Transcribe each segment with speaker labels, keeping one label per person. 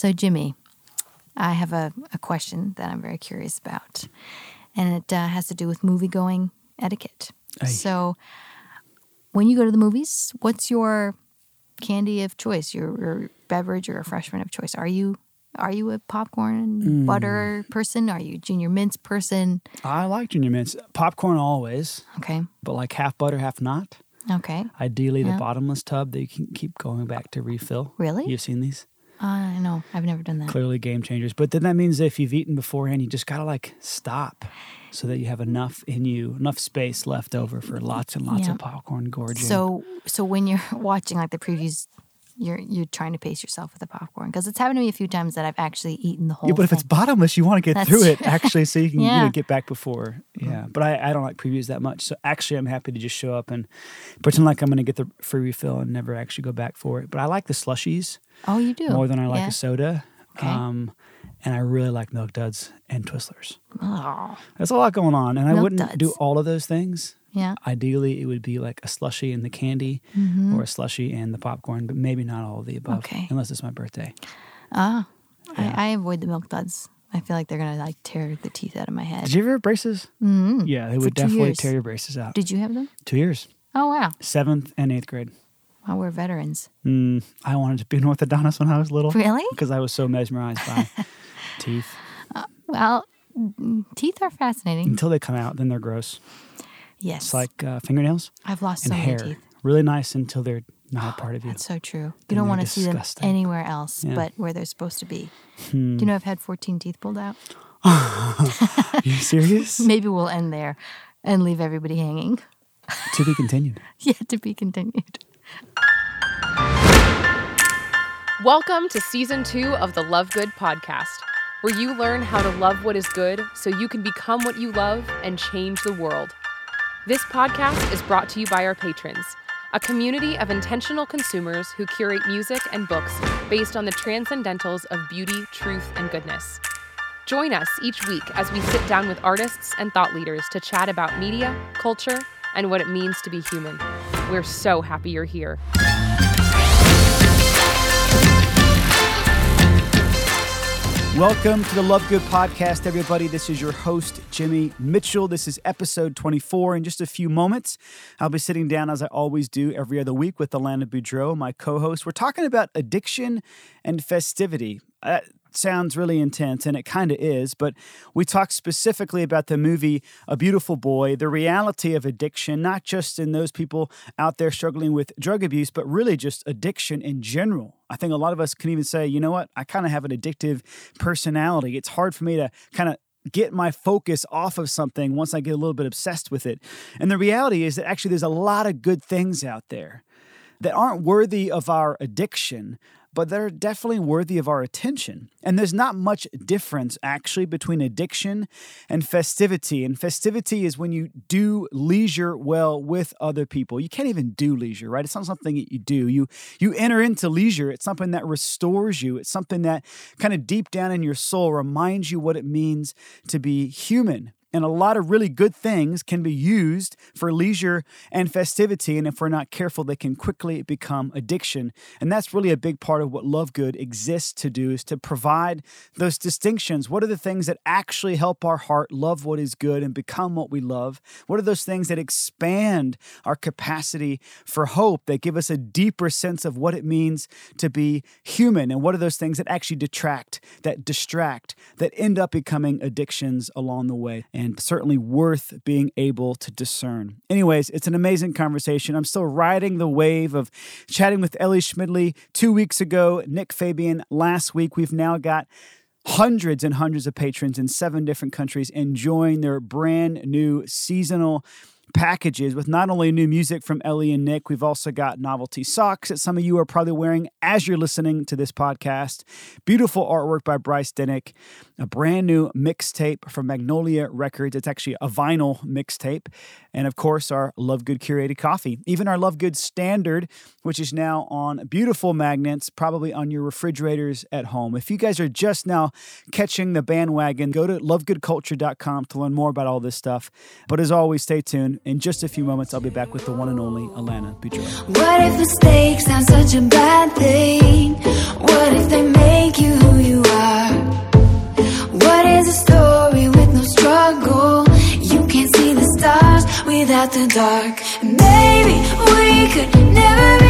Speaker 1: So, Jimmy, I have a, a question that I'm very curious about, and it uh, has to do with movie going etiquette.
Speaker 2: Aye.
Speaker 1: So, when you go to the movies, what's your candy of choice, your, your beverage or refreshment of choice? Are you are you a popcorn
Speaker 2: Mm.
Speaker 1: butter person? Are you junior mints person?
Speaker 2: I like junior mints. Popcorn always,
Speaker 1: Okay,
Speaker 2: but like half butter, half not.
Speaker 1: okay,
Speaker 2: Ideally,
Speaker 1: Yeah.
Speaker 2: the bottomless tub that you can keep going back to refill.
Speaker 1: really?
Speaker 2: You've seen these?
Speaker 1: Uh, no, I've never done that.
Speaker 2: Clearly game changers. But then that means if you've eaten beforehand, you just got to like stop so that you have enough in you, enough space left over for lots and lots
Speaker 1: Yeah.
Speaker 2: of popcorn gorging.
Speaker 1: So, so when you're watching like the previews, you're you're trying to pace yourself with the popcorn because it's happened to me a few times that I've actually eaten the whole.
Speaker 2: yeah, but if it's bottomless, you want to get
Speaker 1: That's
Speaker 2: through it actually so you can you know, get back before. Yeah. But I, I don't like previews that much. So actually, I'm happy to just show up and pretend like I'm going to get the free refill and never actually go back for it. But I like the slushies
Speaker 1: oh, you do
Speaker 2: more than I like
Speaker 1: yeah?
Speaker 2: a soda.
Speaker 1: Okay.
Speaker 2: Um, and I really like Milk Duds and Twizzlers.
Speaker 1: Oh,
Speaker 2: There's a lot going on, and I wouldn't do all of those things.
Speaker 1: Yeah.
Speaker 2: Ideally, it would be like a slushy and the candy, or a slushy and the popcorn, but maybe not all of the above,
Speaker 1: Mm-hmm. Okay.
Speaker 2: unless it's my birthday.
Speaker 1: Ah,
Speaker 2: Yeah.
Speaker 1: I, I avoid the milk duds. I feel like they're gonna like tear the teeth out of my head.
Speaker 2: Did you ever have braces?
Speaker 1: Mhm.
Speaker 2: Yeah, they
Speaker 1: For
Speaker 2: would definitely
Speaker 1: years.
Speaker 2: tear your braces out.
Speaker 1: Did you have them?
Speaker 2: Two years,
Speaker 1: Oh wow!
Speaker 2: seventh and eighth grade.
Speaker 1: Wow, we're veterans.
Speaker 2: Mm, I wanted to be an orthodontist when I was little
Speaker 1: Really?
Speaker 2: because I was so mesmerized by teeth.
Speaker 1: Well, mm, teeth are fascinating.
Speaker 2: Until they come out, then they're gross.
Speaker 1: Yes,
Speaker 2: It's like uh, fingernails
Speaker 1: I've lost
Speaker 2: and
Speaker 1: so
Speaker 2: hair.
Speaker 1: many teeth.
Speaker 2: Really nice until they're not a part of you.
Speaker 1: That's so true. You
Speaker 2: Then
Speaker 1: don't want to see them anywhere else
Speaker 2: Yeah.
Speaker 1: but where they're supposed to be.
Speaker 2: Hmm.
Speaker 1: Do you know I've had 14 teeth pulled out?
Speaker 2: Are you serious?
Speaker 1: Maybe we'll end there and leave everybody hanging.
Speaker 2: to be continued.
Speaker 1: Yet to be continued.
Speaker 3: Welcome to season two of the Love Good podcast, where you learn how to love what is good so you can become what you love and change the world. This podcast is brought to you by our patrons, a community of intentional consumers who curate music and books based on the transcendentals of beauty, truth, and goodness. Join us each week as we sit down with artists and thought leaders to chat about media, culture, and what it means to be human. We're so happy you're here.
Speaker 2: Welcome to the Love Good podcast, everybody. This is your host, Jimmy Mitchell. This is episode 24. In just a few moments, I'll be sitting down, as I always do every other week, with Alanna Boudreau, my co host. We're talking about addiction and festivity. That sounds really intense, and it kind of is, but we talk specifically about the movie A Beautiful Boy, the reality of addiction, not just in those people out there struggling with drug abuse, but really just addiction in general. I think a lot of us can even say, you know what, I kind of have an addictive personality. It's hard for me to kind of get my focus off of something once I get a little bit obsessed with it. And the reality is that actually there's a lot of good things out there that aren't worthy of our addiction, but they're definitely worthy of our attention. And there's not much difference actually between addiction and festivity. And festivity is when you do leisure well with other people. You can't even do leisure, right? It's not something that you do. You you enter into leisure. It's something that restores you. It's something that kind of deep down in your soul reminds you what it means to be human. And a lot of really good things can be used for leisure and festivity. And if we're not careful, they can quickly become addiction. And that's really a big part of what Love Good exists to do is to provide those distinctions. What are the things that actually help our heart love what is good and become what we love? What are those things that expand our capacity for hope, that give us a deeper sense of what it means to be human? And what are those things that actually detract, that distract, that end up becoming addictions along the way? And certainly worth being able to discern. Anyways, it's an amazing conversation. I'm still riding the wave of chatting with Ellie Schmidley two weeks ago, Nick Fabian last week. We've now got hundreds and hundreds of patrons in seven different countries enjoying their brand new seasonal packages with not only new music from Ellie and Nick, we've also got novelty socks that some of you are probably wearing as you're listening to this podcast. Beautiful artwork by Bryce Dennick, a brand new mixtape from Magnolia Records. It's actually a vinyl mixtape. And of course, our Love Good curated coffee. Even our Love Good standard, which is now on beautiful magnets, probably on your refrigerators at home. If you guys are just now catching the bandwagon, go to lovegoodculture.com to learn more about all this stuff. But as always, stay tuned. In just a few moments, I'll be back with the one and only Alanna Boudreau.
Speaker 4: What if mistakes sound such a bad thing? What if they make you who
Speaker 5: is a story with no struggle. You can't see the stars without the dark. Maybe we could never be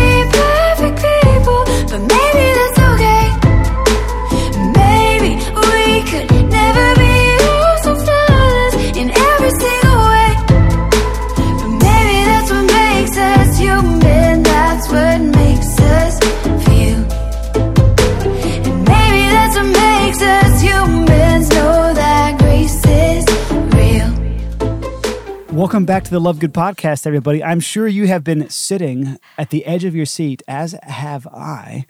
Speaker 2: Welcome back to the Love Good podcast, everybody. I'm sure you have been sitting at the edge of your seat, as have I.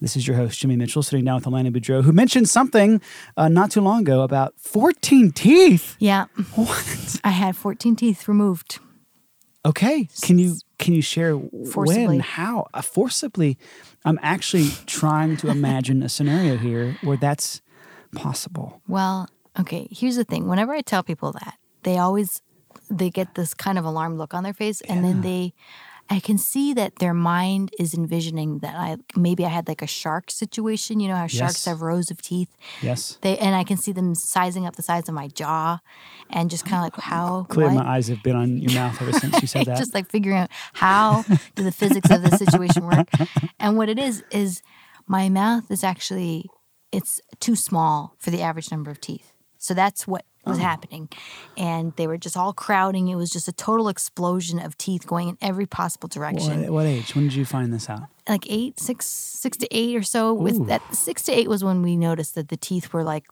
Speaker 2: This is your host, Jimmy Mitchell, sitting down with Alanna Boudreau, who mentioned something uh, not too long ago about 14 teeth.
Speaker 1: Yeah.
Speaker 2: What?
Speaker 1: I had 14 teeth removed.
Speaker 2: Okay, can you can you share
Speaker 1: Forcibly.
Speaker 2: when, how, uh, forcibly? I'm actually trying to imagine a scenario here where that's possible.
Speaker 1: Well, okay, here's the thing. Whenever I tell people that, they always they get this kind of alarmed look on their face and then they I can see that their mind is envisioning that I maybe I had like a shark situation, you know how sharks
Speaker 2: Yes.
Speaker 1: have rows of teeth.
Speaker 2: Yes.
Speaker 1: They and I can see them sizing up the size of my jaw and just kind of like oh, how
Speaker 2: Clearly,
Speaker 1: what?
Speaker 2: my eyes have been on your mouth ever since you said that.
Speaker 1: just like figuring out how do the physics of the situation work and what it is is my mouth is actually it's too small for the average number of teeth so that's what
Speaker 2: Oh.
Speaker 1: was happening and they were just all crowding it was just a total explosion of teeth going in every possible direction
Speaker 2: what, what age? When did you find this out?
Speaker 1: like eight six six to eight or so
Speaker 2: Ooh.
Speaker 1: with that six to eight was when we noticed that the teeth were like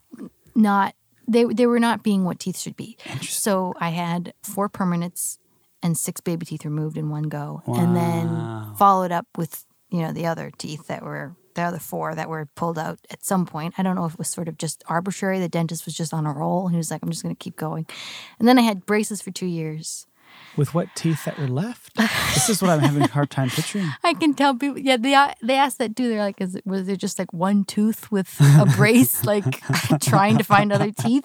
Speaker 1: not they they were not being what teeth should be so i had four permanents and six baby teeth removed in one go and then followed up with you know the other teeth that were the other four that were pulled out at some point i don't know if it was sort of just arbitrary the dentist was just on a roll he was like i'm just going to keep going and then i had braces for two years
Speaker 2: With what teeth that were left? this is what I'm having a hard time picturing.
Speaker 1: I can tell people. Yeah, they they asked that too. They're like, "Is it was there just like one tooth with a brace, like trying to find other teeth?"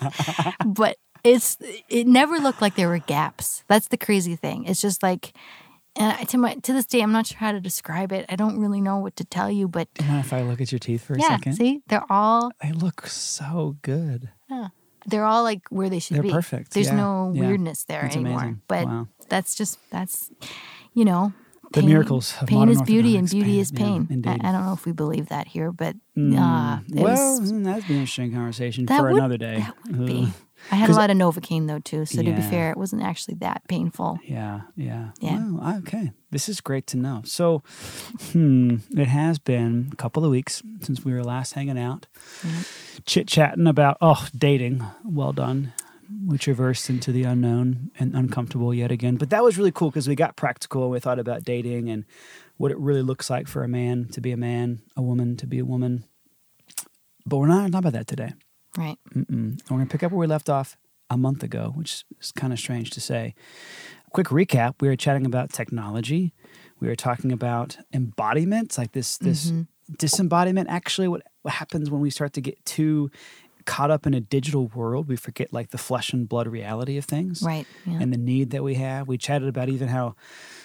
Speaker 1: But it's it never looked like there were gaps. That's the crazy thing. It's just like, and to my to this day, I'm not sure how to describe it. I don't really know what to tell you, but
Speaker 2: you if I look at your teeth for a
Speaker 1: yeah,
Speaker 2: second?
Speaker 1: see, they're all
Speaker 2: They look so good.
Speaker 1: Yeah, they're all like where they should
Speaker 2: They're
Speaker 1: be.
Speaker 2: perfect,
Speaker 1: There's
Speaker 2: yeah,
Speaker 1: no
Speaker 2: yeah.
Speaker 1: weirdness there anymore.
Speaker 2: amazing.
Speaker 1: But
Speaker 2: Wow.
Speaker 1: that's just that's you know.
Speaker 2: The miracles of
Speaker 1: pain is beauty and beauty
Speaker 2: pain,
Speaker 1: is
Speaker 2: yeah,
Speaker 1: pain.
Speaker 2: indeed.
Speaker 1: I, I don't know if we believe that here, but uh,
Speaker 2: Mm,
Speaker 1: it
Speaker 2: well,
Speaker 1: was,
Speaker 2: mm, that'd be an interesting conversation
Speaker 1: that
Speaker 2: for
Speaker 1: would,
Speaker 2: another day.
Speaker 1: That would be. I had a lot of Novocaine though too, so to be fair, it wasn't actually that painful.
Speaker 2: Yeah, yeah.
Speaker 1: Yeah.
Speaker 2: Wow, okay. This is great to know. So, hmm, it has been a couple of weeks since we were last hanging out, chit chatting about, oh, dating. Well done. We traversed into the unknown and uncomfortable yet again. But that was really cool because we got practical and we thought about dating and what it really looks like for a man to be a man, a woman to be a woman. But we're not talking about that today.
Speaker 1: Right.
Speaker 2: Mm-mm. We're going to pick up where we left off a month ago, which is kind of strange to say. Quick recap: We were chatting about technology. We were talking about embodiment, like this this mm-hmm. disembodiment. Actually, what what happens when we start to get too caught up in a digital world? We forget like the flesh and blood reality of things,
Speaker 1: Right. Yeah.
Speaker 2: and the need that we have. We chatted about even how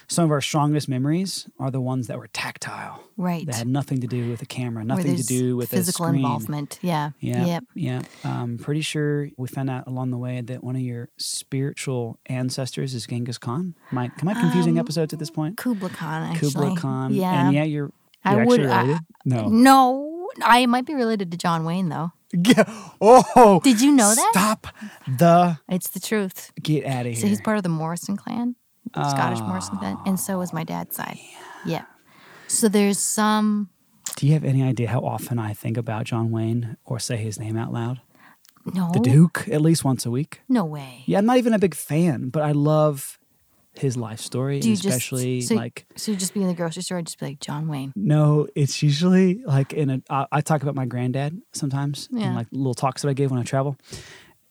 Speaker 2: some of our strongest memories are the ones that were tactile,
Speaker 1: right.
Speaker 2: that had nothing to do with a camera, nothing to do with
Speaker 1: physical
Speaker 2: a screen.
Speaker 1: involvement. Yeah.
Speaker 2: Yeah.
Speaker 1: Yep.
Speaker 2: Yeah. Um, pretty sure we found out along the way that one of your spiritual ancestors is Genghis Khan. Am I, am I confusing
Speaker 1: Um,
Speaker 2: episodes at this point?
Speaker 1: Kubla Khan. Actually.
Speaker 2: Kubla Khan.
Speaker 1: Yeah.
Speaker 2: And yeah, you're,
Speaker 1: I
Speaker 2: you're
Speaker 1: would-
Speaker 2: actually
Speaker 1: I-
Speaker 2: no.
Speaker 1: No, I might be related to John Wayne though.
Speaker 2: Yeah. Oh.
Speaker 1: Did you know that?
Speaker 2: Stop the
Speaker 1: It's the truth.
Speaker 2: get out of here.
Speaker 1: So he's part of the Morrison clan, the Scottish
Speaker 2: Ah.
Speaker 1: Morrison clan, and so is my dad's side. Yeah. So there's some.
Speaker 2: Do you have any idea how often I think about John Wayne or say his name out loud?
Speaker 1: No.
Speaker 2: The Duke, at least once a week.
Speaker 1: No way.
Speaker 2: Yeah, I'm not even a big fan, but I love his life story, and especially
Speaker 1: just so,
Speaker 2: like
Speaker 1: so you just be in the grocery store and just be like John Wayne.
Speaker 2: No, it's usually like in a. I, I talk about my granddad sometimes in
Speaker 1: Yeah.
Speaker 2: like little talks that I gave when I travel.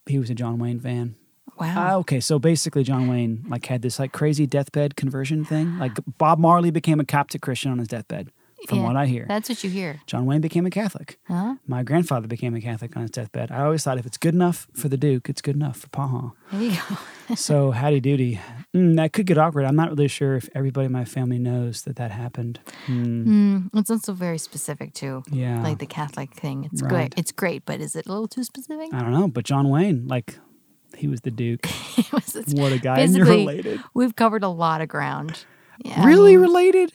Speaker 2: He was a John Wayne fan.
Speaker 1: Wow.
Speaker 2: Ah, okay, so basically, John Wayne like had this like crazy deathbed conversion thing. Like Bob Marley became a Coptic Christian on his deathbed, from
Speaker 1: Yeah,
Speaker 2: what I hear.
Speaker 1: That's what you hear.
Speaker 2: John Wayne became a Catholic.
Speaker 1: Huh?
Speaker 2: My grandfather became a Catholic on his deathbed. I always thought if it's good enough for the Duke, it's good enough for Paha.
Speaker 1: There you go.
Speaker 2: so howdy doody. Mm, that could get awkward. I'm not really sure if everybody in my family knows that that happened. Mm,
Speaker 1: Mm, it's also very specific too.
Speaker 2: yeah.
Speaker 1: Like the Catholic thing. It's
Speaker 2: Right.
Speaker 1: great. It's great, but is it a little too specific?
Speaker 2: I don't know, but John Wayne, like, he was the Duke.
Speaker 1: Was- it's-
Speaker 2: What a guy. And you're
Speaker 1: Basically,
Speaker 2: related.
Speaker 1: We've covered a lot of ground. Yeah, I
Speaker 2: really
Speaker 1: mean,
Speaker 2: related?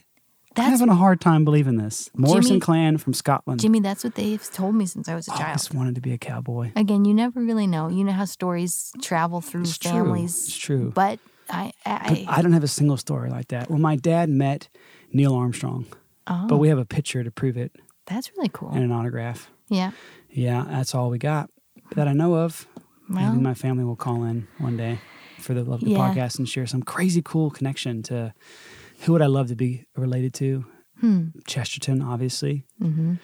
Speaker 2: I'm
Speaker 1: That's
Speaker 2: having a hard time believing this. Morrison
Speaker 1: Jimmy-
Speaker 2: clan from Scotland.
Speaker 1: Jimmy. That's what they've told me since I was a child.
Speaker 2: always wanted to be a cowboy.
Speaker 1: Again, you never really know. You know how stories travel through
Speaker 2: It's true.
Speaker 1: families.
Speaker 2: It's true.
Speaker 1: But I, I,
Speaker 2: I don't have a single story like that. Well, my dad met Neil Armstrong,
Speaker 1: oh,
Speaker 2: but we have a picture to prove it
Speaker 1: that's really cool.
Speaker 2: and an autograph.
Speaker 1: yeah.
Speaker 2: Yeah, that's all we got that I know of.
Speaker 1: Well,
Speaker 2: Maybe my family will call in one day. for the Love Good
Speaker 1: Yeah.
Speaker 2: podcast and share some crazy cool connection to who would I love to be related to?
Speaker 1: Hmm.
Speaker 2: Chesterton, obviously.
Speaker 1: hmm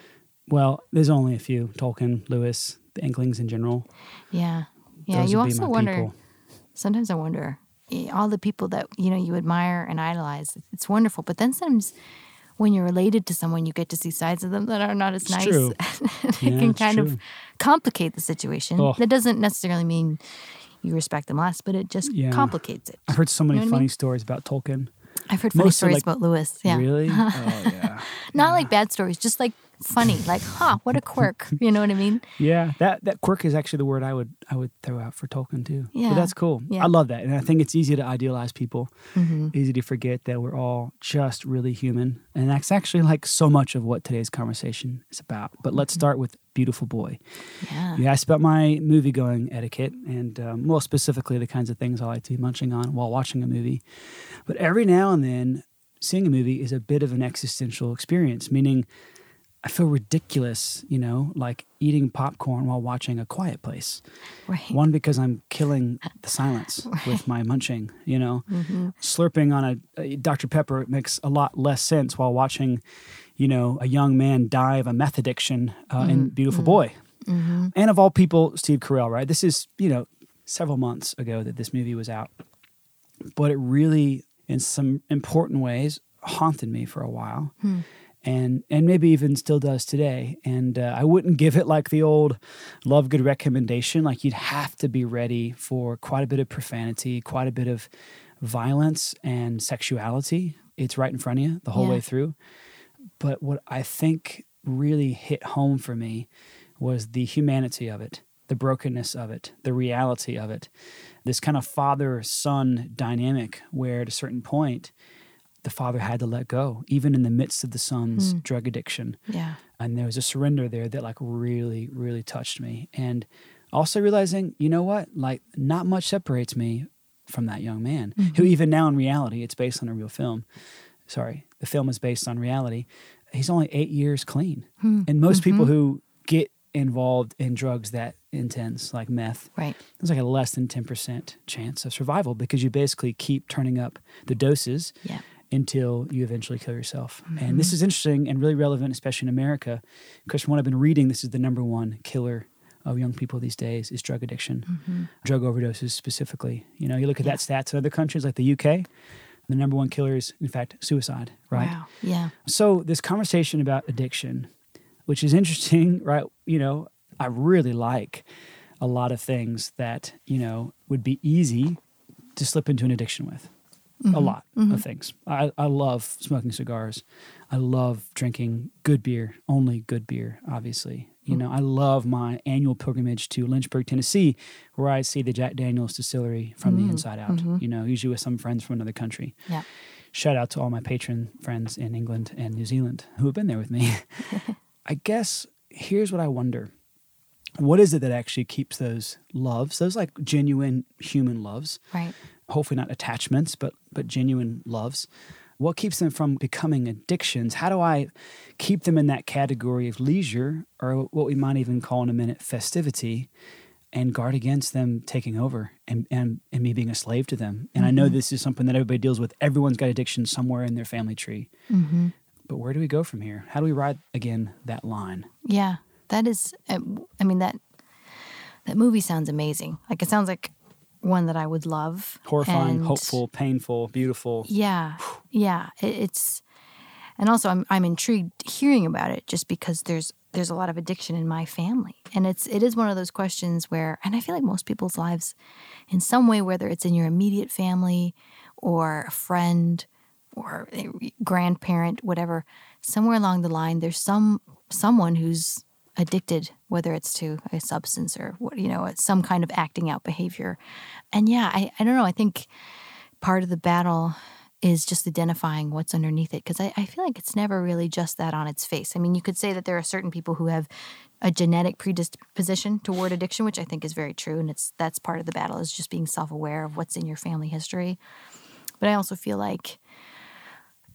Speaker 2: Well, there's only a few Tolkien, Lewis, the Inklings in general.
Speaker 1: Yeah. Yeah.
Speaker 2: Those
Speaker 1: you also wonder.
Speaker 2: people.
Speaker 1: Sometimes I wonder Eh, all the people that you know you admire and idolize. It's wonderful, but then sometimes when you're related to someone, you get to see sides of them that are not as
Speaker 2: It's
Speaker 1: nice.
Speaker 2: true.
Speaker 1: it
Speaker 2: Yeah,
Speaker 1: can kind
Speaker 2: true.
Speaker 1: of complicate the situation.
Speaker 2: Oh.
Speaker 1: That doesn't necessarily mean you respect them less, but it just
Speaker 2: Yeah.
Speaker 1: complicates it.
Speaker 2: I've heard so many
Speaker 1: You know what I
Speaker 2: funny
Speaker 1: mean?
Speaker 2: stories about Tolkien.
Speaker 1: I've heard funny
Speaker 2: Mostly,
Speaker 1: stories
Speaker 2: like,
Speaker 1: about Lewis. Yeah.
Speaker 2: Really? oh, yeah.
Speaker 1: Not like bad stories, just like funny. Like, huh, what a quirk. You know what I mean?
Speaker 2: Yeah, that that quirk is actually the word I would I would throw out for Tolkien too.
Speaker 1: Yeah.
Speaker 2: but that's cool.
Speaker 1: Yeah.
Speaker 2: I love that, and I think it's easy to idealize people.
Speaker 1: hmm
Speaker 2: Easy to forget that we're all just really human, and that's actually like so much of what today's conversation is about. But let's
Speaker 1: Mm-hmm.
Speaker 2: start with Beautiful Boy.
Speaker 1: Yeah.
Speaker 2: You asked about my movie going etiquette, and um, more specifically the kinds of things I like to be munching on while watching a movie. But every now and then, seeing a movie is a bit of an existential experience, meaning I feel ridiculous, you know, like eating popcorn while watching A Quiet Place.
Speaker 1: Right.
Speaker 2: One, because I'm killing the silence with my munching, you know. Mm-hmm. Slurping on a, a Dr. Pepper makes a lot less sense while watching, you know, a young man die of a meth addiction uh, in mm-hmm. Beautiful mm-hmm. Boy. And of all people, Steve Carell, right? This is, you know, several months ago that this movie was out. But it really, in some important ways, haunted me for a while. Hmm. And, and maybe even still does today. And uh, I wouldn't give it like the old love good recommendation. Like you'd have to be ready for quite a bit of profanity, quite a bit of violence and sexuality. It's right in front of you the whole
Speaker 1: Yeah.
Speaker 2: way through. But what I think really hit home for me was the humanity of it, the brokenness of it, the reality of it. This kind of father son dynamic where at a certain point, the father had to let go, even in the midst of the son's hmm. drug addiction.
Speaker 1: Yeah.
Speaker 2: And there was a surrender there that like really, really touched me. And also realizing, you know what? Like, not much separates me from that young man, who mm-hmm. even now in reality, it's based on a real film. Sorry, the film is based on reality. He's only eight years clean. Hmm. And most people mm-hmm. who get involved in drugs that intense, like meth,
Speaker 1: Right.
Speaker 2: there's like a less than 10% chance of survival because you basically keep turning up the doses
Speaker 1: Yeah.
Speaker 2: Until you eventually kill yourself. And this mm-hmm. is interesting and really relevant, especially in America, because from what I've been reading, this is the number one killer of young people these days is drug addiction, mm-hmm. drug overdoses specifically. You know, you look at that stats in other countries like the UK, the number one killer is, in fact, suicide, right?
Speaker 1: Wow. Yeah.
Speaker 2: So this conversation about addiction, which is interesting, right? You know, I really like a lot of things that, you know, would be easy to slip into an addiction with. A mm-hmm. lot of mm-hmm. things. I, I love smoking cigars. I love drinking good beer, only good beer, obviously. You mm. know, I love my annual pilgrimage to Lynchburg, Tennessee, where I see the Jack Daniels distillery from the mm, inside out, mm-hmm. you know, usually with some friends from another country
Speaker 1: Yeah.
Speaker 2: shout out to all my patron friends in England and New Zealand who have been there with me. I guess here's what I wonder. What is it that actually keeps those loves, those like genuine human loves,
Speaker 1: Right.
Speaker 2: Hopefully not attachments, but but genuine loves? What keeps them from becoming addictions? How do I keep them in that category of leisure or what we might even call in a minute festivity and guard against them taking over and, and, and me being a slave to them? And I know this is something that everybody deals with. Everyone's got addiction somewhere in their family tree.
Speaker 1: Mm-hmm.
Speaker 2: But where do we go from here? How do we ride again that line?
Speaker 1: Yeah, that is. uh, I mean that that movie sounds amazing. Like it sounds like one that I would love.
Speaker 2: Horrifying,
Speaker 1: And-
Speaker 2: hopeful, painful, beautiful.
Speaker 1: Yeah, yeah. It, it's and also I'm I'm intrigued hearing about it just because there's there's a lot of addiction in my family, and it's it is one of those questions where, and I feel like most people's lives, in some way, whether it's in your immediate family or a friend or a grandparent, whatever, somewhere along the line, there's some someone who's addicted, whether it's to a substance or what you know, some kind of acting out behavior. And yeah, I, I don't know. I think part of the battle is just identifying what's underneath it because I, I feel like it's never really just that on its face. I mean, you could say that there are certain people who have a genetic predisposition toward addiction, which I think is very true, and it's that's part of the battle is just being self aware of what's in your family history. But I also feel like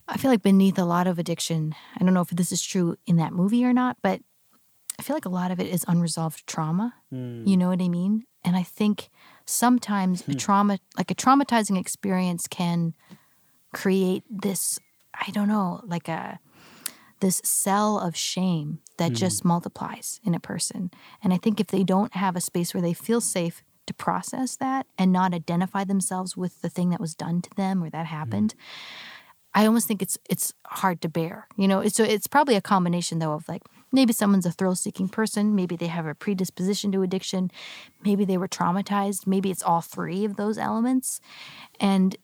Speaker 1: I feel like beneath a lot of addiction, I don't know if this is true in that movie or not, but I feel like a lot of it is unresolved trauma. You hmm. know what I mean? And I think sometimes a hmm. trauma, like a traumatizing experience, can create this, I don't know, like a, this cell of shame that just hmm. multiplies in a person. And I think if they don't have a space where they feel safe to process that and not identify themselves with the thing that was done to them or that happened, I almost think it's it's hard to bear. You know, so it's probably a combination though of like maybe someone's a thrill-seeking person, maybe they have a predisposition to addiction, maybe they were traumatized, maybe it's all three of those elements. And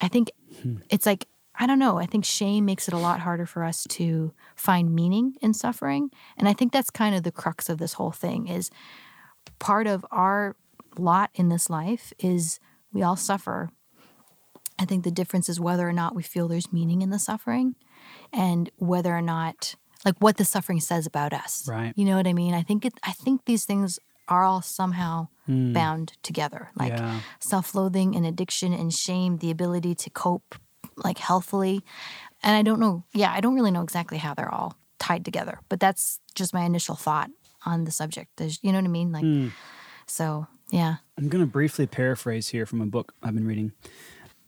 Speaker 1: I think hmm. it's like I don't know, I think shame makes it a lot harder for us to find meaning in suffering. And I think that's kind of the crux of this whole thing is part of our lot in this life is we all suffer I think the difference is whether or not we feel there's meaning in the suffering and whether or not like what the suffering says about us.
Speaker 2: Right.
Speaker 1: You know what I mean? I think it I think these things are all somehow hmm. bound together. Like
Speaker 2: Yeah.
Speaker 1: self-loathing and addiction and shame, the ability to cope like healthily. And I don't know, yeah, I don't really know exactly how they're all tied together, but that's just my initial thought on the subject. There's, you know what I mean? Like hmm. so, yeah.
Speaker 2: I'm going to briefly paraphrase here from a book I've been reading.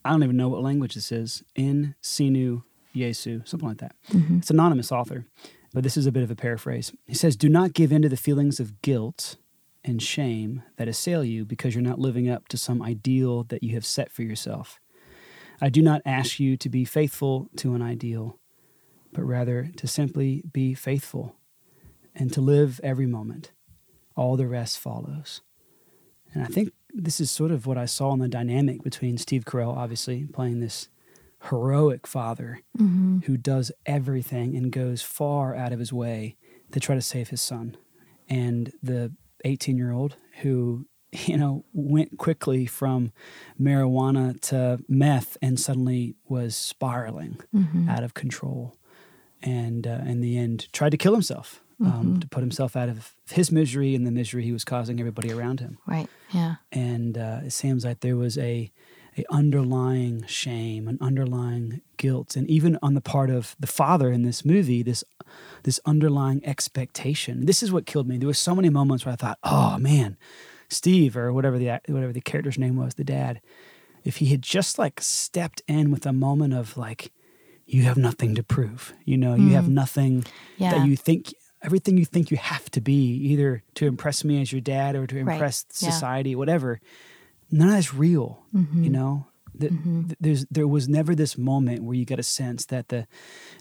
Speaker 2: I don't even know what language this is. In Sinu Jesu, something like that. Mm-hmm. It's an anonymous author, but this is a bit of a paraphrase. He says, Do not give in to the feelings of guilt and shame that assail you because you're not living up to some ideal that you have set for yourself. I do not ask you to be faithful to an ideal, but rather to simply be faithful and to live every moment. All the rest follows. And I think this is sort of what I saw in the dynamic between Steve Carell, obviously playing this heroic father who does everything and goes far out of his way to try to save his son, and the 18 year old who, you know, went quickly from marijuana to meth and suddenly was spiraling out of control. And uh, in the end, tried to kill himself um, to put himself out of his misery and the misery he was causing everybody around him
Speaker 1: Right. Yeah.
Speaker 2: and uh, it seems like there was a a underlying shame, an underlying guilt, and even on the part of the father in this movie, this this underlying expectation. This is what killed me. There were so many moments where I thought, "Oh man, Steve or whatever the whatever the character's name was, the dad, if he had just like stepped in with a moment of like, you have nothing to prove. You know, you have nothing
Speaker 1: Yeah.
Speaker 2: that you think." Everything you think you have to be, either to impress me as your dad or to
Speaker 1: Right.
Speaker 2: impress
Speaker 1: Yeah.
Speaker 2: society, whatever, none of that's real.
Speaker 1: Mm-hmm.
Speaker 2: You know, the, th- there's there was never this moment where you got a sense that the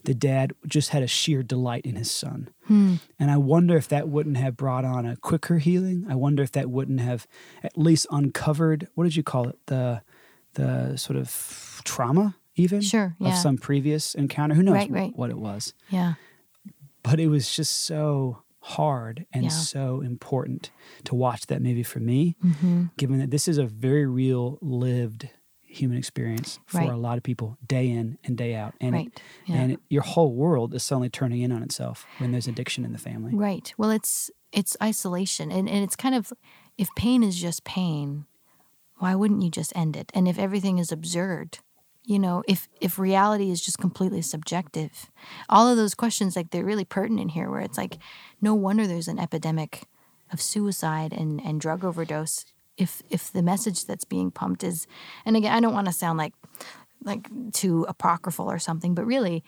Speaker 2: the dad just had a sheer delight in his son.
Speaker 1: Hmm.
Speaker 2: And I wonder if that wouldn't have brought on a quicker healing. I wonder if that wouldn't have at least uncovered what did you call it the the sort of trauma even
Speaker 1: Sure,
Speaker 2: of some previous encounter. Who knows
Speaker 1: Right, right.
Speaker 2: what it was?
Speaker 1: Yeah.
Speaker 2: But it was just so hard and
Speaker 1: Yeah.
Speaker 2: so important to watch that movie for me,
Speaker 1: Mm-hmm.
Speaker 2: given that this is a very real, lived human experience for
Speaker 1: Right.
Speaker 2: a lot of people day in and day out. And,
Speaker 1: Right.
Speaker 2: it,
Speaker 1: Yeah.
Speaker 2: and it, your whole world is suddenly turning in on itself when there's addiction in the family.
Speaker 1: Right. Well, it's it's isolation, and and it's kind of if pain is just pain, why wouldn't you just end it? And if everything is absurd, you know, if if reality is just completely subjective, all of those questions like they're really pertinent here. Where it's like, no wonder there's an epidemic of suicide and and drug overdose. If if the message that's being pumped is, and again, I don't want to sound like like too apocryphal or something, but really,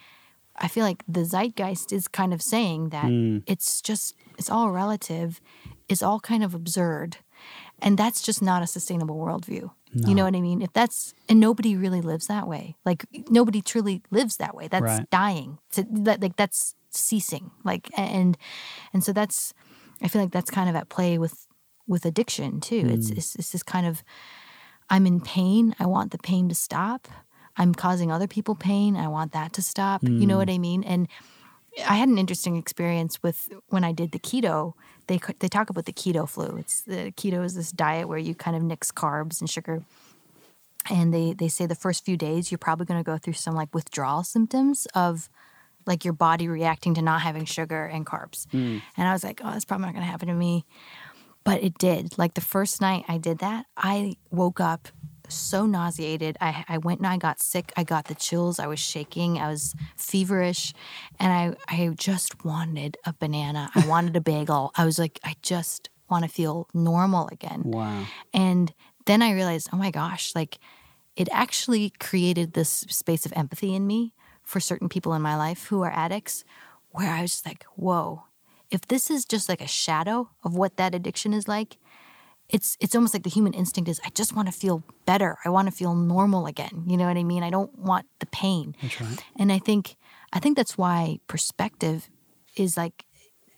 Speaker 1: I feel like the zeitgeist is kind of saying that hmm. it's just it's all relative, it's all kind of absurd, and that's just not a sustainable worldview. You know what I mean? If that's and nobody really lives that way. Like nobody truly lives that way. That's
Speaker 2: Right.
Speaker 1: dying. To, that, like that's ceasing. Like and and so that's I feel like that's kind of at play with with addiction too. It's, hmm. it's it's this kind of I'm in pain. I want the pain to stop. I'm causing other people pain. I want that to stop. You know hmm. what I mean? And I had an interesting experience with when I did the keto. They they talk about the keto flu. It's the keto is this diet where you kind of nix carbs and sugar. And they they say the first few days you're probably going to go through some like withdrawal symptoms of like your body reacting to not having sugar and carbs. Hmm. And I was like, oh, that's probably not going to happen to me. But it did. Like the first night I did that, I woke up so nauseated. I, I went and I got sick. I got the chills. I was shaking. I was feverish. And I, I just wanted a banana. I wanted a bagel. I was like, I just want to feel normal again.
Speaker 2: Wow.
Speaker 1: And then I realized, oh my gosh, like it actually created this space of empathy in me for certain people in my life who are addicts, where I was just like, whoa, if this is just like a shadow of what that addiction is like, it's it's almost like the human instinct is I just want to feel better. I want to feel normal again. You know what I mean? I don't want the pain.
Speaker 2: That's right.
Speaker 1: And I think I think that's why perspective is like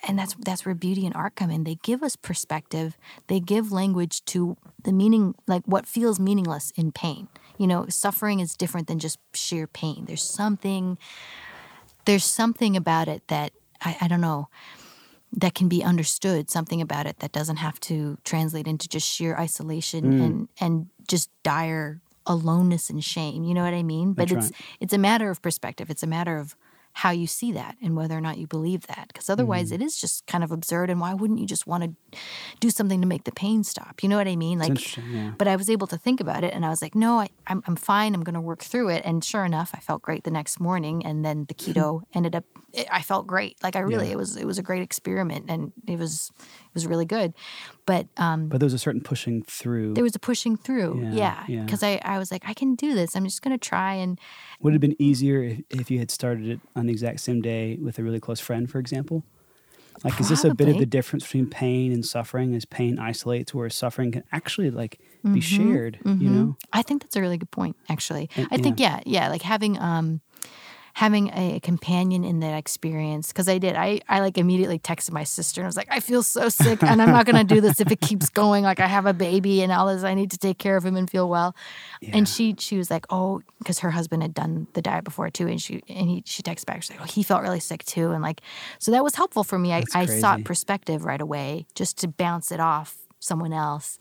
Speaker 1: and that's that's where beauty and art come in. They give us perspective. They give language to the meaning like what feels meaningless in pain. You know, suffering is different than just sheer pain. There's something there's something about it that I, I don't know that can be understood something about it that doesn't have to translate into just sheer isolation
Speaker 2: Mm.
Speaker 1: and and just dire aloneness and shame you know what i mean? But
Speaker 2: That's
Speaker 1: it's it's a matter of perspective. It's a matter of how you see that and whether or not you believe that because otherwise
Speaker 2: Mm.
Speaker 1: it is just kind of absurd and why wouldn't you just want to do something to make the pain stop you know what i mean like.
Speaker 2: Yeah.
Speaker 1: but I was able to think about it and I was like, no, I, I'm, I'm fine. I'm going to work through it. And sure enough, I felt great the next morning. And then the keto ended up, I felt great. Like I really,
Speaker 2: Yeah.
Speaker 1: it was, it was a great experiment and it was, was really good. But um,
Speaker 2: But there was a certain pushing through.
Speaker 1: there was a pushing through.
Speaker 2: Yeah,
Speaker 1: Yeah.
Speaker 2: yeah.
Speaker 1: Because I, I was like, I can do this. I'm just going to try. And
Speaker 2: Would it have been easier if, if you had started it on the exact same day with a really close friend, for example? Like, is this a bit of the difference between pain and suffering? Is pain isolates, whereas suffering can actually like
Speaker 1: Mm-hmm.
Speaker 2: be shared? You know,
Speaker 1: I think that's a really good point, actually. I think, yeah, yeah, like having, um, having a companion in that experience because i did. I, I like immediately texted my sister and i was like i feel so sick and i'm not going to do this if it keeps going. Like i have a baby and all this. I need to take care of him and feel well. And she she was like oh because her husband had done the diet before too and she and he she texted back she's like oh he felt really sick too and like so that was helpful for me. I,
Speaker 2: That's
Speaker 1: I
Speaker 2: crazy.
Speaker 1: sought perspective right away just to bounce it off someone else.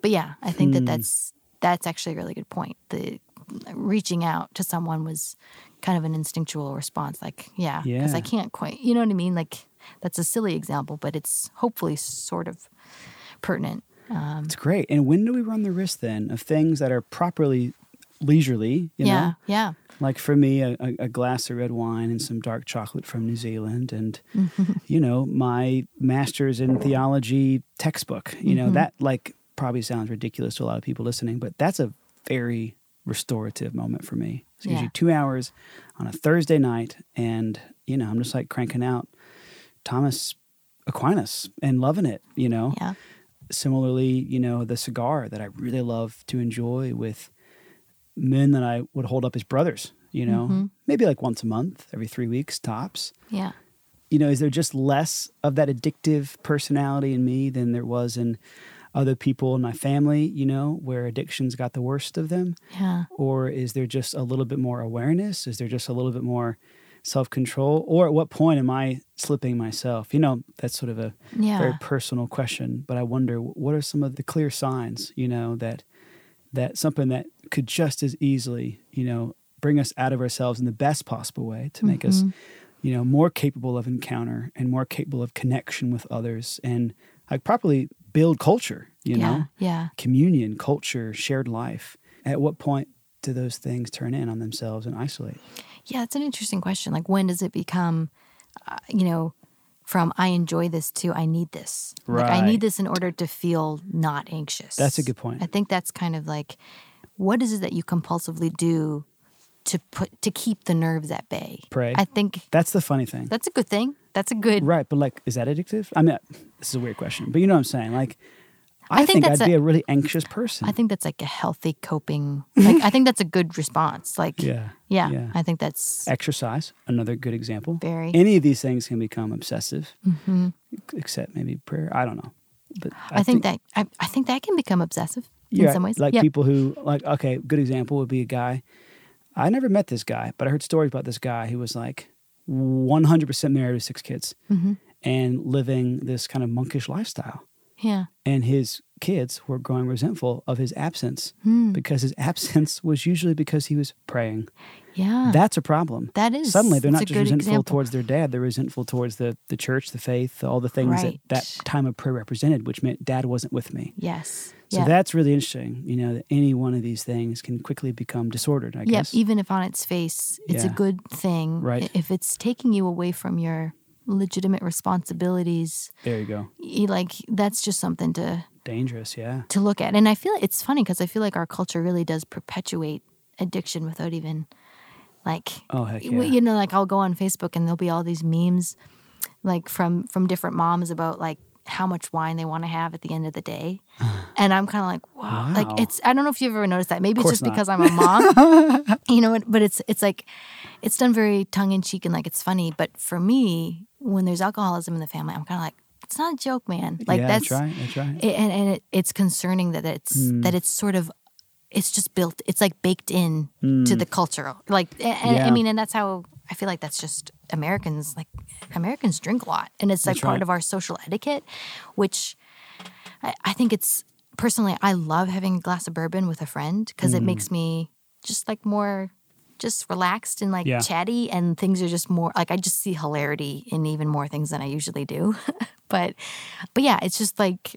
Speaker 1: But yeah i think
Speaker 2: Hmm.
Speaker 1: that that's that's actually a really good point. The reaching out to someone was kind of an instinctual response like yeah because i can't quite you know what i mean like that's a silly example but it's hopefully sort of pertinent um,
Speaker 2: it's great. And when do we run the risk then of things that are properly leisurely? You
Speaker 1: yeah
Speaker 2: know,
Speaker 1: yeah
Speaker 2: like for me, a, a, glass of red wine and some dark chocolate from New Zealand, and you know, my master's in theology textbook. You know,
Speaker 1: Mm-hmm.
Speaker 2: that like probably sounds ridiculous to a lot of people listening, but that's a very restorative moment for me. It's
Speaker 1: Yeah.
Speaker 2: usually two hours on a Thursday night, and you know, I'm just like cranking out Thomas Aquinas and loving it. You know,
Speaker 1: yeah
Speaker 2: similarly, you know, the cigar that I really love to enjoy with men that I would hold up as brothers, you know,
Speaker 1: Mm-hmm.
Speaker 2: maybe like once a month, every three weeks tops.
Speaker 1: yeah
Speaker 2: You know, is there just less of that addictive personality in me than there was in other people in my family, you know, where addictions got the worst of them?
Speaker 1: yeah
Speaker 2: Or is there just a little bit more awareness? Is there just a little bit more self control? Or at what point am I slipping myself? You know, that's sort of a
Speaker 1: yeah
Speaker 2: very personal question, but I wonder what are some of the clear signs, you know, that that something that could just as easily, you know, bring us out of ourselves in the best possible way to make us, mm-hmm. you know, more capable of encounter and more capable of connection with others and like properly build culture, you
Speaker 1: yeah
Speaker 2: know,
Speaker 1: yeah
Speaker 2: communion, culture, shared life. At what point do those things turn in on themselves and isolate?
Speaker 1: Yeah, it's an interesting question. Like, when does it become, uh, you know, from I enjoy this to I need this? Like, I need this in order to feel not anxious.
Speaker 2: That's a good point.
Speaker 1: I think that's kind of like, what is it that you compulsively do to put to keep the nerves at bay?
Speaker 2: Pray.
Speaker 1: I think
Speaker 2: That's the funny thing.
Speaker 1: that's a good thing. That's a good.
Speaker 2: Right, but like, is that addictive? I mean, this is a weird question, but you know what I'm saying. Like,
Speaker 1: I
Speaker 2: I,
Speaker 1: think
Speaker 2: think, I'd
Speaker 1: a-
Speaker 2: be a really anxious person.
Speaker 1: I think that's like a healthy coping. Like, I think that's a good response. Like,
Speaker 2: yeah,
Speaker 1: yeah,
Speaker 2: yeah.
Speaker 1: I think that's
Speaker 2: Exercise, another good example.
Speaker 1: Very.
Speaker 2: Any of these things can become obsessive, mm-hmm. except maybe prayer. I don't know, but
Speaker 1: I, think, that I, I think that can become obsessive
Speaker 2: yeah,
Speaker 1: in some ways.
Speaker 2: like people who like. Okay, good example would be a guy. I never met this guy, but I heard stories about this guy who was like 100% married with six kids
Speaker 1: Mm-hmm.
Speaker 2: and living this kind of monkish lifestyle.
Speaker 1: yeah.
Speaker 2: and his kids were growing resentful of his absence
Speaker 1: Hmm.
Speaker 2: because his absence was usually because he was praying.
Speaker 1: Yeah.
Speaker 2: That's a problem.
Speaker 1: That is-
Speaker 2: suddenly they're not just resentful
Speaker 1: example.
Speaker 2: towards their dad; they're resentful towards the the church, the faith, all the things
Speaker 1: Right.
Speaker 2: that that time of prayer represented, which meant dad wasn't with me.
Speaker 1: yes.
Speaker 2: So
Speaker 1: yeah.
Speaker 2: that's really interesting. You know that any one of these things can quickly become disordered. I
Speaker 1: Yeah,
Speaker 2: guess.
Speaker 1: even if on its face it's a good thing,
Speaker 2: Right.
Speaker 1: If it's taking you away from your legitimate responsibilities.
Speaker 2: There you go.
Speaker 1: Like that's just something to
Speaker 2: Dangerous, yeah.
Speaker 1: to look at. And I feel it's funny because I feel like our culture really does perpetuate addiction without even like
Speaker 2: Oh heck yeah.
Speaker 1: you know like I'll go on Facebook and there'll be all these memes like from from different moms about like how much wine they want to have at the end of the day. And I'm kind of like, wow.
Speaker 2: Wow.
Speaker 1: Like it's I don't know if you've ever noticed that. Maybe it's just
Speaker 2: not.
Speaker 1: because I'm a mom. you know, but it's it's like it's done very tongue in cheek and like it's funny, but for me when there's alcoholism in the family, I'm kind of like it's not a joke, man. Like
Speaker 2: yeah,
Speaker 1: that's
Speaker 2: that's right. That's right.
Speaker 1: it, and, and it, it's concerning that it's
Speaker 2: Hmm.
Speaker 1: that it's sort of it's just built it's like baked in to the culture like and.
Speaker 2: Yeah.
Speaker 1: i mean and that's how i feel like that's just americans like americans drink a lot and it's like
Speaker 2: That's
Speaker 1: part
Speaker 2: right.
Speaker 1: of our social etiquette which I, I think it's personally i love having a glass of bourbon with a friend because
Speaker 2: Hmm.
Speaker 1: it makes me just like more just relaxed and like
Speaker 2: Yeah.
Speaker 1: chatty and things are just more like i just see hilarity in even more things than i usually do but but yeah it's just like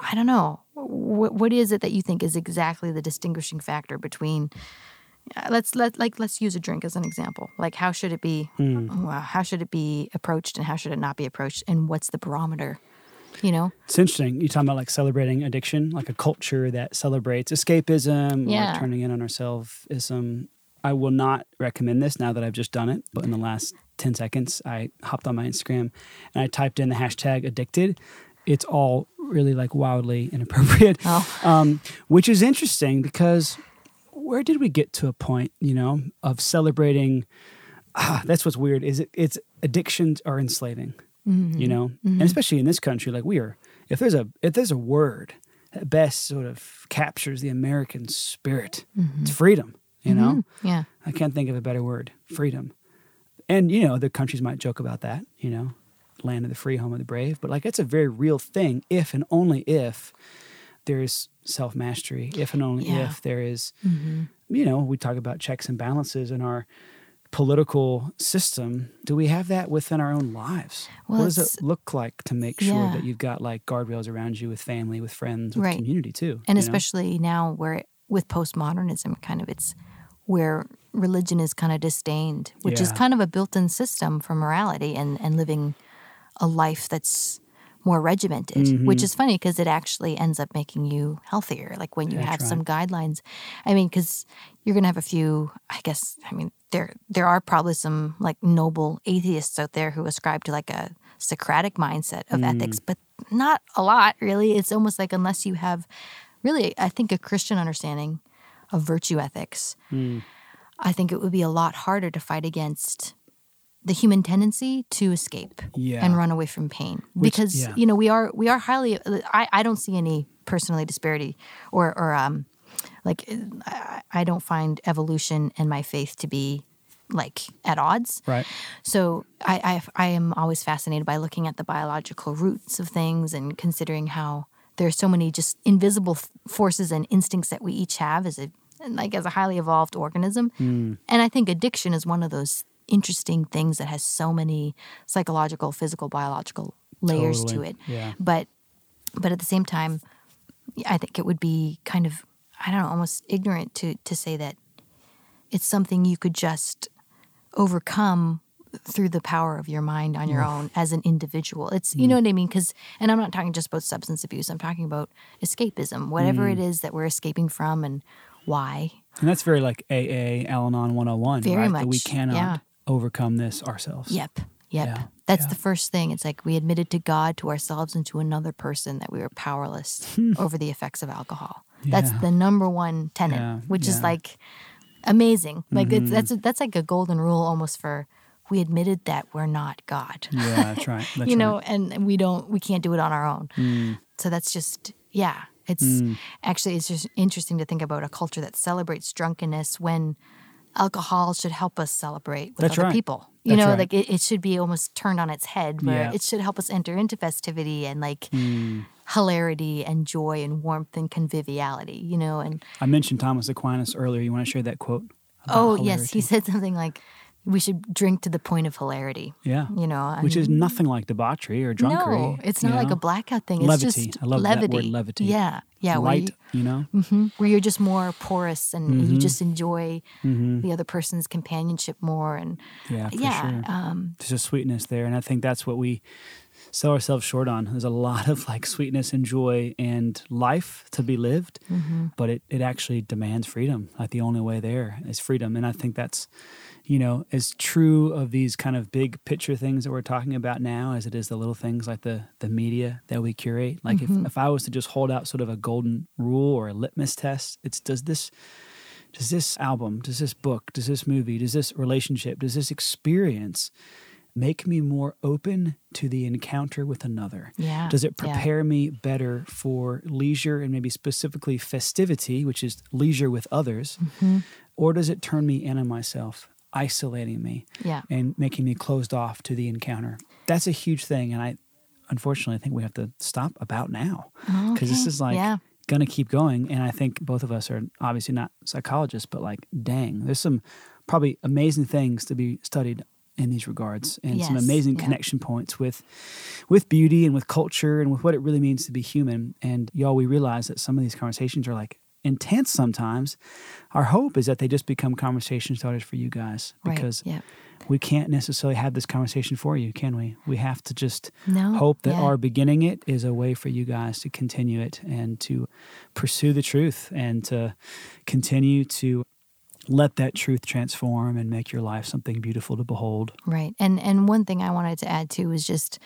Speaker 1: i don't know what, what is it that you think is exactly the distinguishing factor between Uh, let's let like let's use a drink as an example like how should it be wow, how should it be approached and how should it not be approached and what's the barometer you know
Speaker 2: It's interesting. You're talking about like celebrating addiction, like a culture that celebrates escapism
Speaker 1: Yeah.
Speaker 2: or turning in on ourselves-ism. I will not recommend this now that I've just done it. But in the last 10 seconds, I hopped on my Instagram and I typed in the hashtag addicted. It's all really like wildly inappropriate,
Speaker 1: Oh.
Speaker 2: um, which is interesting because where did we get to a point, you know, of celebrating? Ah, that's what's weird. Is it? It's addictions are enslaving mm-hmm. you know mm-hmm. and especially in this country like we are if there's a if there's a word that best sort of captures the american spirit mm-hmm. it's freedom you know
Speaker 1: yeah
Speaker 2: i can't think of a better word freedom and you know the countries might joke about that you know land of the free home of the brave but like it's a very real thing if and only if there's self-mastery if and only
Speaker 1: Yeah.
Speaker 2: if there is mm-hmm. you know we talk about checks and balances in our political system do we have that within our own lives
Speaker 1: Well,
Speaker 2: what does it look like to make sure
Speaker 1: Yeah.
Speaker 2: that you've got like guardrails around you with family with friends with
Speaker 1: Right.
Speaker 2: community too
Speaker 1: and
Speaker 2: you know?
Speaker 1: especially now where with postmodernism kind of it's where religion is kind of disdained which is kind of a built-in system for morality and and living a life that's more regimented
Speaker 2: Mm-hmm.
Speaker 1: which is funny because it actually ends up making you healthier like when you have
Speaker 2: right.
Speaker 1: some guidelines i mean because you're gonna have a few i guess i mean there there are probably some like noble atheists out there who ascribe to like a socratic mindset of
Speaker 2: Mm.
Speaker 1: ethics but not a lot really it's almost like unless you have really i think a christian understanding of virtue ethics
Speaker 2: Hmm.
Speaker 1: i think it would be a lot harder to fight against the human tendency to escape
Speaker 2: Yeah.
Speaker 1: and run away from pain
Speaker 2: Which-
Speaker 1: because
Speaker 2: yeah.
Speaker 1: you know we are we are highly I, I don't see any personally disparity or or um like I, I don't find evolution and my faith to be like at odds
Speaker 2: right
Speaker 1: so I, I I am always fascinated by looking at the biological roots of things and considering how there are so many just invisible forces and instincts that we each have as a like as a highly evolved organism.
Speaker 2: Hmm.
Speaker 1: And I think addiction is one of those interesting things that has so many psychological, physical, biological layers to it.
Speaker 2: Yeah.
Speaker 1: But but at the same time, I think it would be kind of I don't know, almost ignorant to to say that it's something you could just overcome through the power of your mind on your own as an individual. It's you mm. know what I mean because and I'm not talking just about substance abuse. I'm talking about escapism, whatever it mm. is that we're escaping from and why.
Speaker 2: and that's very like aa al-anon 101
Speaker 1: Very
Speaker 2: right that we
Speaker 1: much,
Speaker 2: cannot
Speaker 1: yeah.
Speaker 2: Overcome this ourselves
Speaker 1: Yep. Yep.
Speaker 2: Yeah,
Speaker 1: That's
Speaker 2: yeah.
Speaker 1: the first thing. It's like we admitted to God, to ourselves, and to another person that we were powerless over the effects of alcohol. That's
Speaker 2: Hmm.
Speaker 1: The number one tenet,
Speaker 2: Yeah,
Speaker 1: which is
Speaker 2: yeah. Mm-hmm.
Speaker 1: like amazing. Like it's that's that's like a golden rule almost for we admitted that we're not God.
Speaker 2: yeah that's right that's
Speaker 1: you
Speaker 2: right.
Speaker 1: know, and we don't we can't do it on our own.
Speaker 2: Mm.
Speaker 1: So that's just yeah. It's actually it's just interesting to think about a culture that celebrates drunkenness when alcohol should help us celebrate with
Speaker 2: That's
Speaker 1: other
Speaker 2: right.
Speaker 1: people. You
Speaker 2: That's
Speaker 1: know,
Speaker 2: right.
Speaker 1: like it, it should be almost turned on its head where
Speaker 2: Yeah.
Speaker 1: it should help us enter into festivity and like
Speaker 2: Mm.
Speaker 1: hilarity and joy and warmth and conviviality, you know, and
Speaker 2: i mentioned thomas aquinas earlier you want to share that quote
Speaker 1: oh yes, he said something like we should drink to the point of hilarity.
Speaker 2: Yeah.
Speaker 1: You know, I
Speaker 2: Which is nothing like debauchery or drunkery.
Speaker 1: No, it's not like
Speaker 2: know?
Speaker 1: a blackout thing. It's
Speaker 2: Levity.
Speaker 1: just
Speaker 2: I love
Speaker 1: levity.
Speaker 2: that word, levity.
Speaker 1: Yeah, yeah.
Speaker 2: Light,
Speaker 1: you-
Speaker 2: you know?
Speaker 1: Mhm. where you're just more porous and
Speaker 2: Mm-hmm.
Speaker 1: you just enjoy the other person's companionship more and
Speaker 2: Yeah,
Speaker 1: yeah
Speaker 2: sure.
Speaker 1: um,
Speaker 2: There's a sweetness there. And I think that's what we sell ourselves short on. There's a lot of like sweetness and joy and life to be lived,
Speaker 1: Mm-hmm.
Speaker 2: but it, it actually demands freedom. Like the only way there is freedom. And I think that's, you know, as true of these kind of big picture things that we're talking about now as it is the little things like the the media that we curate. Like if, if I was to just hold out sort of a golden rule or a litmus test, it's does this does this album, does this book, does this movie, does this relationship, does this experience make me more open to the encounter with another?
Speaker 1: Yeah,
Speaker 2: Does it
Speaker 1: yeah.
Speaker 2: prepare me better for leisure and maybe specifically festivity, which is leisure with others?
Speaker 1: Mm-hmm.
Speaker 2: Or does it turn me in on myself, isolating me
Speaker 1: yeah
Speaker 2: and making me closed off to the encounter? That's a huge thing. And I, unfortunately, I think we have to stop about now mm-hmm. because this is like
Speaker 1: Yeah.
Speaker 2: going to keep going. And I think both of us are obviously not psychologists, but like, dang, there's some probably amazing things to be studied in these regards and some amazing
Speaker 1: yeah.
Speaker 2: connection points with with beauty and with culture and with what it really means to be human and y'all we realize that some of these conversations are like intense sometimes our hope is that they just become conversation starters for you guys
Speaker 1: right
Speaker 2: because
Speaker 1: yeah
Speaker 2: we can't necessarily have this conversation for you can we we have to just
Speaker 1: no
Speaker 2: hope that
Speaker 1: yeah.
Speaker 2: our beginning it is a way for you guys to continue it and to pursue the truth and to continue to let that truth transform and make your life something beautiful to behold.
Speaker 1: Right. And and one thing I wanted to add too is just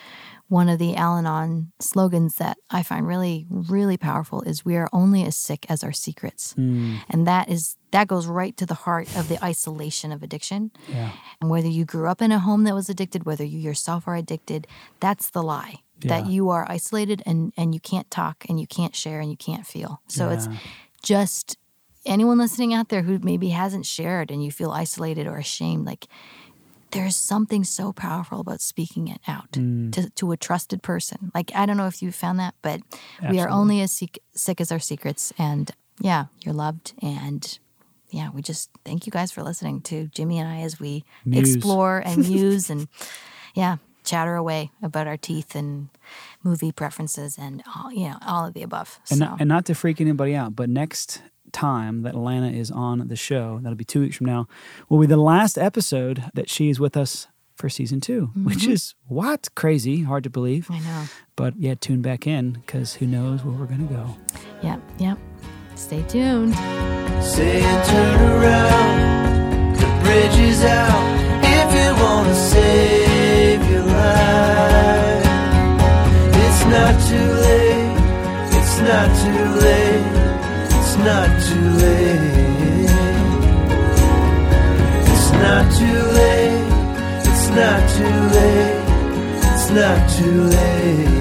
Speaker 1: one of the Al-Anon slogans that I find really really powerful is we are only as sick as our secrets.
Speaker 2: Mm,
Speaker 1: And that is that goes right to the heart of the isolation of addiction.
Speaker 2: yeah.
Speaker 1: And whether you grew up in a home that was addicted, whether you yourself are addicted, that's the lie. That you are isolated and and you can't talk and you can't share and you can't feel. So it's just anyone listening out there who maybe hasn't shared and you feel isolated or ashamed, like there's something so powerful about speaking it out
Speaker 2: Mm.
Speaker 1: to, to a trusted person. Like, I don't know if you found that, but we are only as sick, sick as our secrets. And yeah, you're loved. And yeah, we just thank you guys for listening to Jimmy and I as we
Speaker 2: Muse.
Speaker 1: explore and muse and yeah, chatter away about our teeth and movie preferences and all, you know, all of the above.
Speaker 2: And,
Speaker 1: so.
Speaker 2: not, and not to freak anybody out, but next time that Alanna is on the show, that'll be two weeks from now, will be the last episode that she is with us for season 2 which mm-hmm. is what? Crazy, hard to believe.
Speaker 1: I know.
Speaker 2: But yeah, tune back in because who knows where we're going to go.
Speaker 1: Yep, yep. Stay tuned.
Speaker 4: Say and turn around, the bridge is out. If you wanna save your life, it's not too late. It's not too late. Not too late. It's not too late. It's not too late. It's not too late.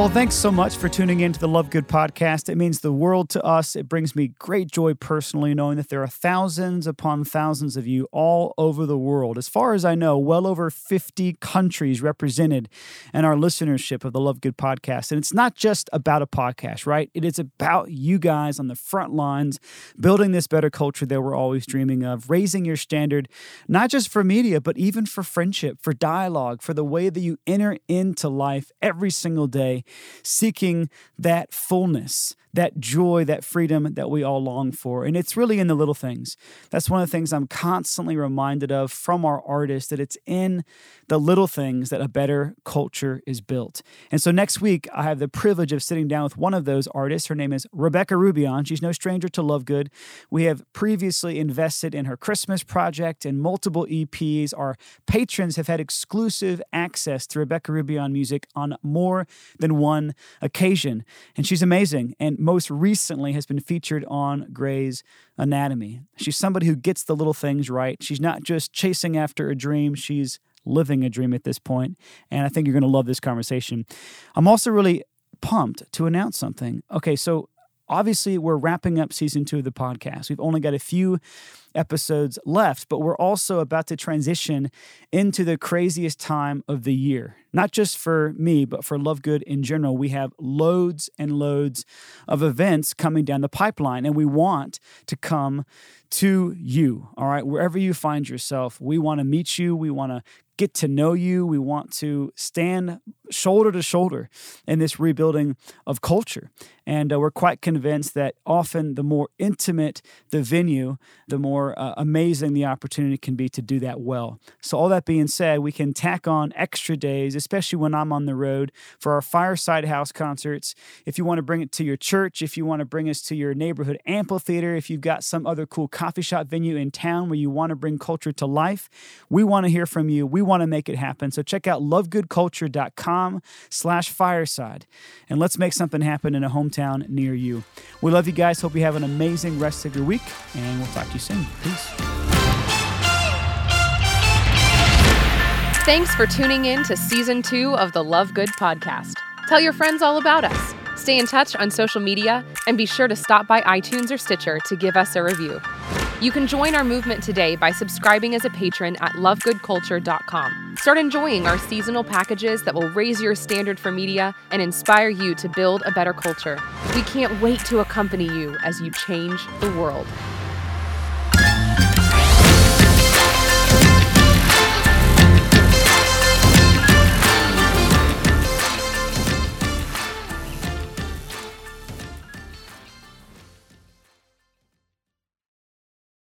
Speaker 2: Y'all, thanks so much for tuning in to the Love Good podcast. It means the world to us. It brings me great joy personally knowing that there are thousands upon thousands of you all over the world. As far as I know, well over 50 countries represented in our listenership of the Love Good podcast. And it's not just about a podcast, right? It is about you guys on the front lines, building this better culture that we're always dreaming of, raising your standard, not just for media, but even for friendship, for dialogue, for the way that you enter into life every single day, seeking that fullness, that joy, that freedom that we all long for. And it's really in the little things. That's one of the things I'm constantly reminded of from our artists that it's in the little things that a better culture is built. And so next week, I have the privilege of sitting down with one of those artists. Her name is Rebecca Roubion. She's no stranger to Love Good. We have previously invested in her Christmas project and multiple EPs. Our patrons have had exclusive access to Rebecca Roubion music on more than one occasion. And she's amazing. And most recently has been featured on Grey's Anatomy. She's somebody who gets the little things right. She's not just chasing after a dream, she's living a dream at this point. And I think you're going to love this conversation. I'm also really pumped to announce something. Okay, so obviously we're wrapping up season two of the podcast. We've only got a few episodes left, but we're also about to transition into the craziest time of the year. Not just for me, but for Love Good in general. We have loads and loads of events coming down the pipeline, and we want to come to you. All right, wherever you find yourself, we want to meet you. We want to get to know you. We want to stand shoulder to shoulder in this rebuilding of culture. And uh, we're quite convinced that often the more intimate the venue, the more uh, amazing the opportunity can be to do that well. So, all that being said, we can tack on extra days, especially when I'm on the road for our Fireside House concerts. If you want to bring it to your church, if you want to bring us to your neighborhood amphitheater, if you've got some other cool coffee shop venue in town where you want to bring culture to life, we want to hear from you. We want to make it happen. So check out lovegoodculture.com slash fireside and let's make something happen in a hometown near you. We love you guys. Hope you have an amazing rest of your week and we'll talk to you soon. Peace.
Speaker 3: Thanks for tuning in to season two of the Love Good podcast. Tell your friends all about us. Stay in touch on social media and be sure to stop by iTunes or Stitcher to give us a review. You can join our movement today by subscribing as a patron at lovegoodculture.com. Start enjoying our seasonal packages that will raise your standard for media and inspire you to build a better culture. We can't wait to accompany you as you change the world.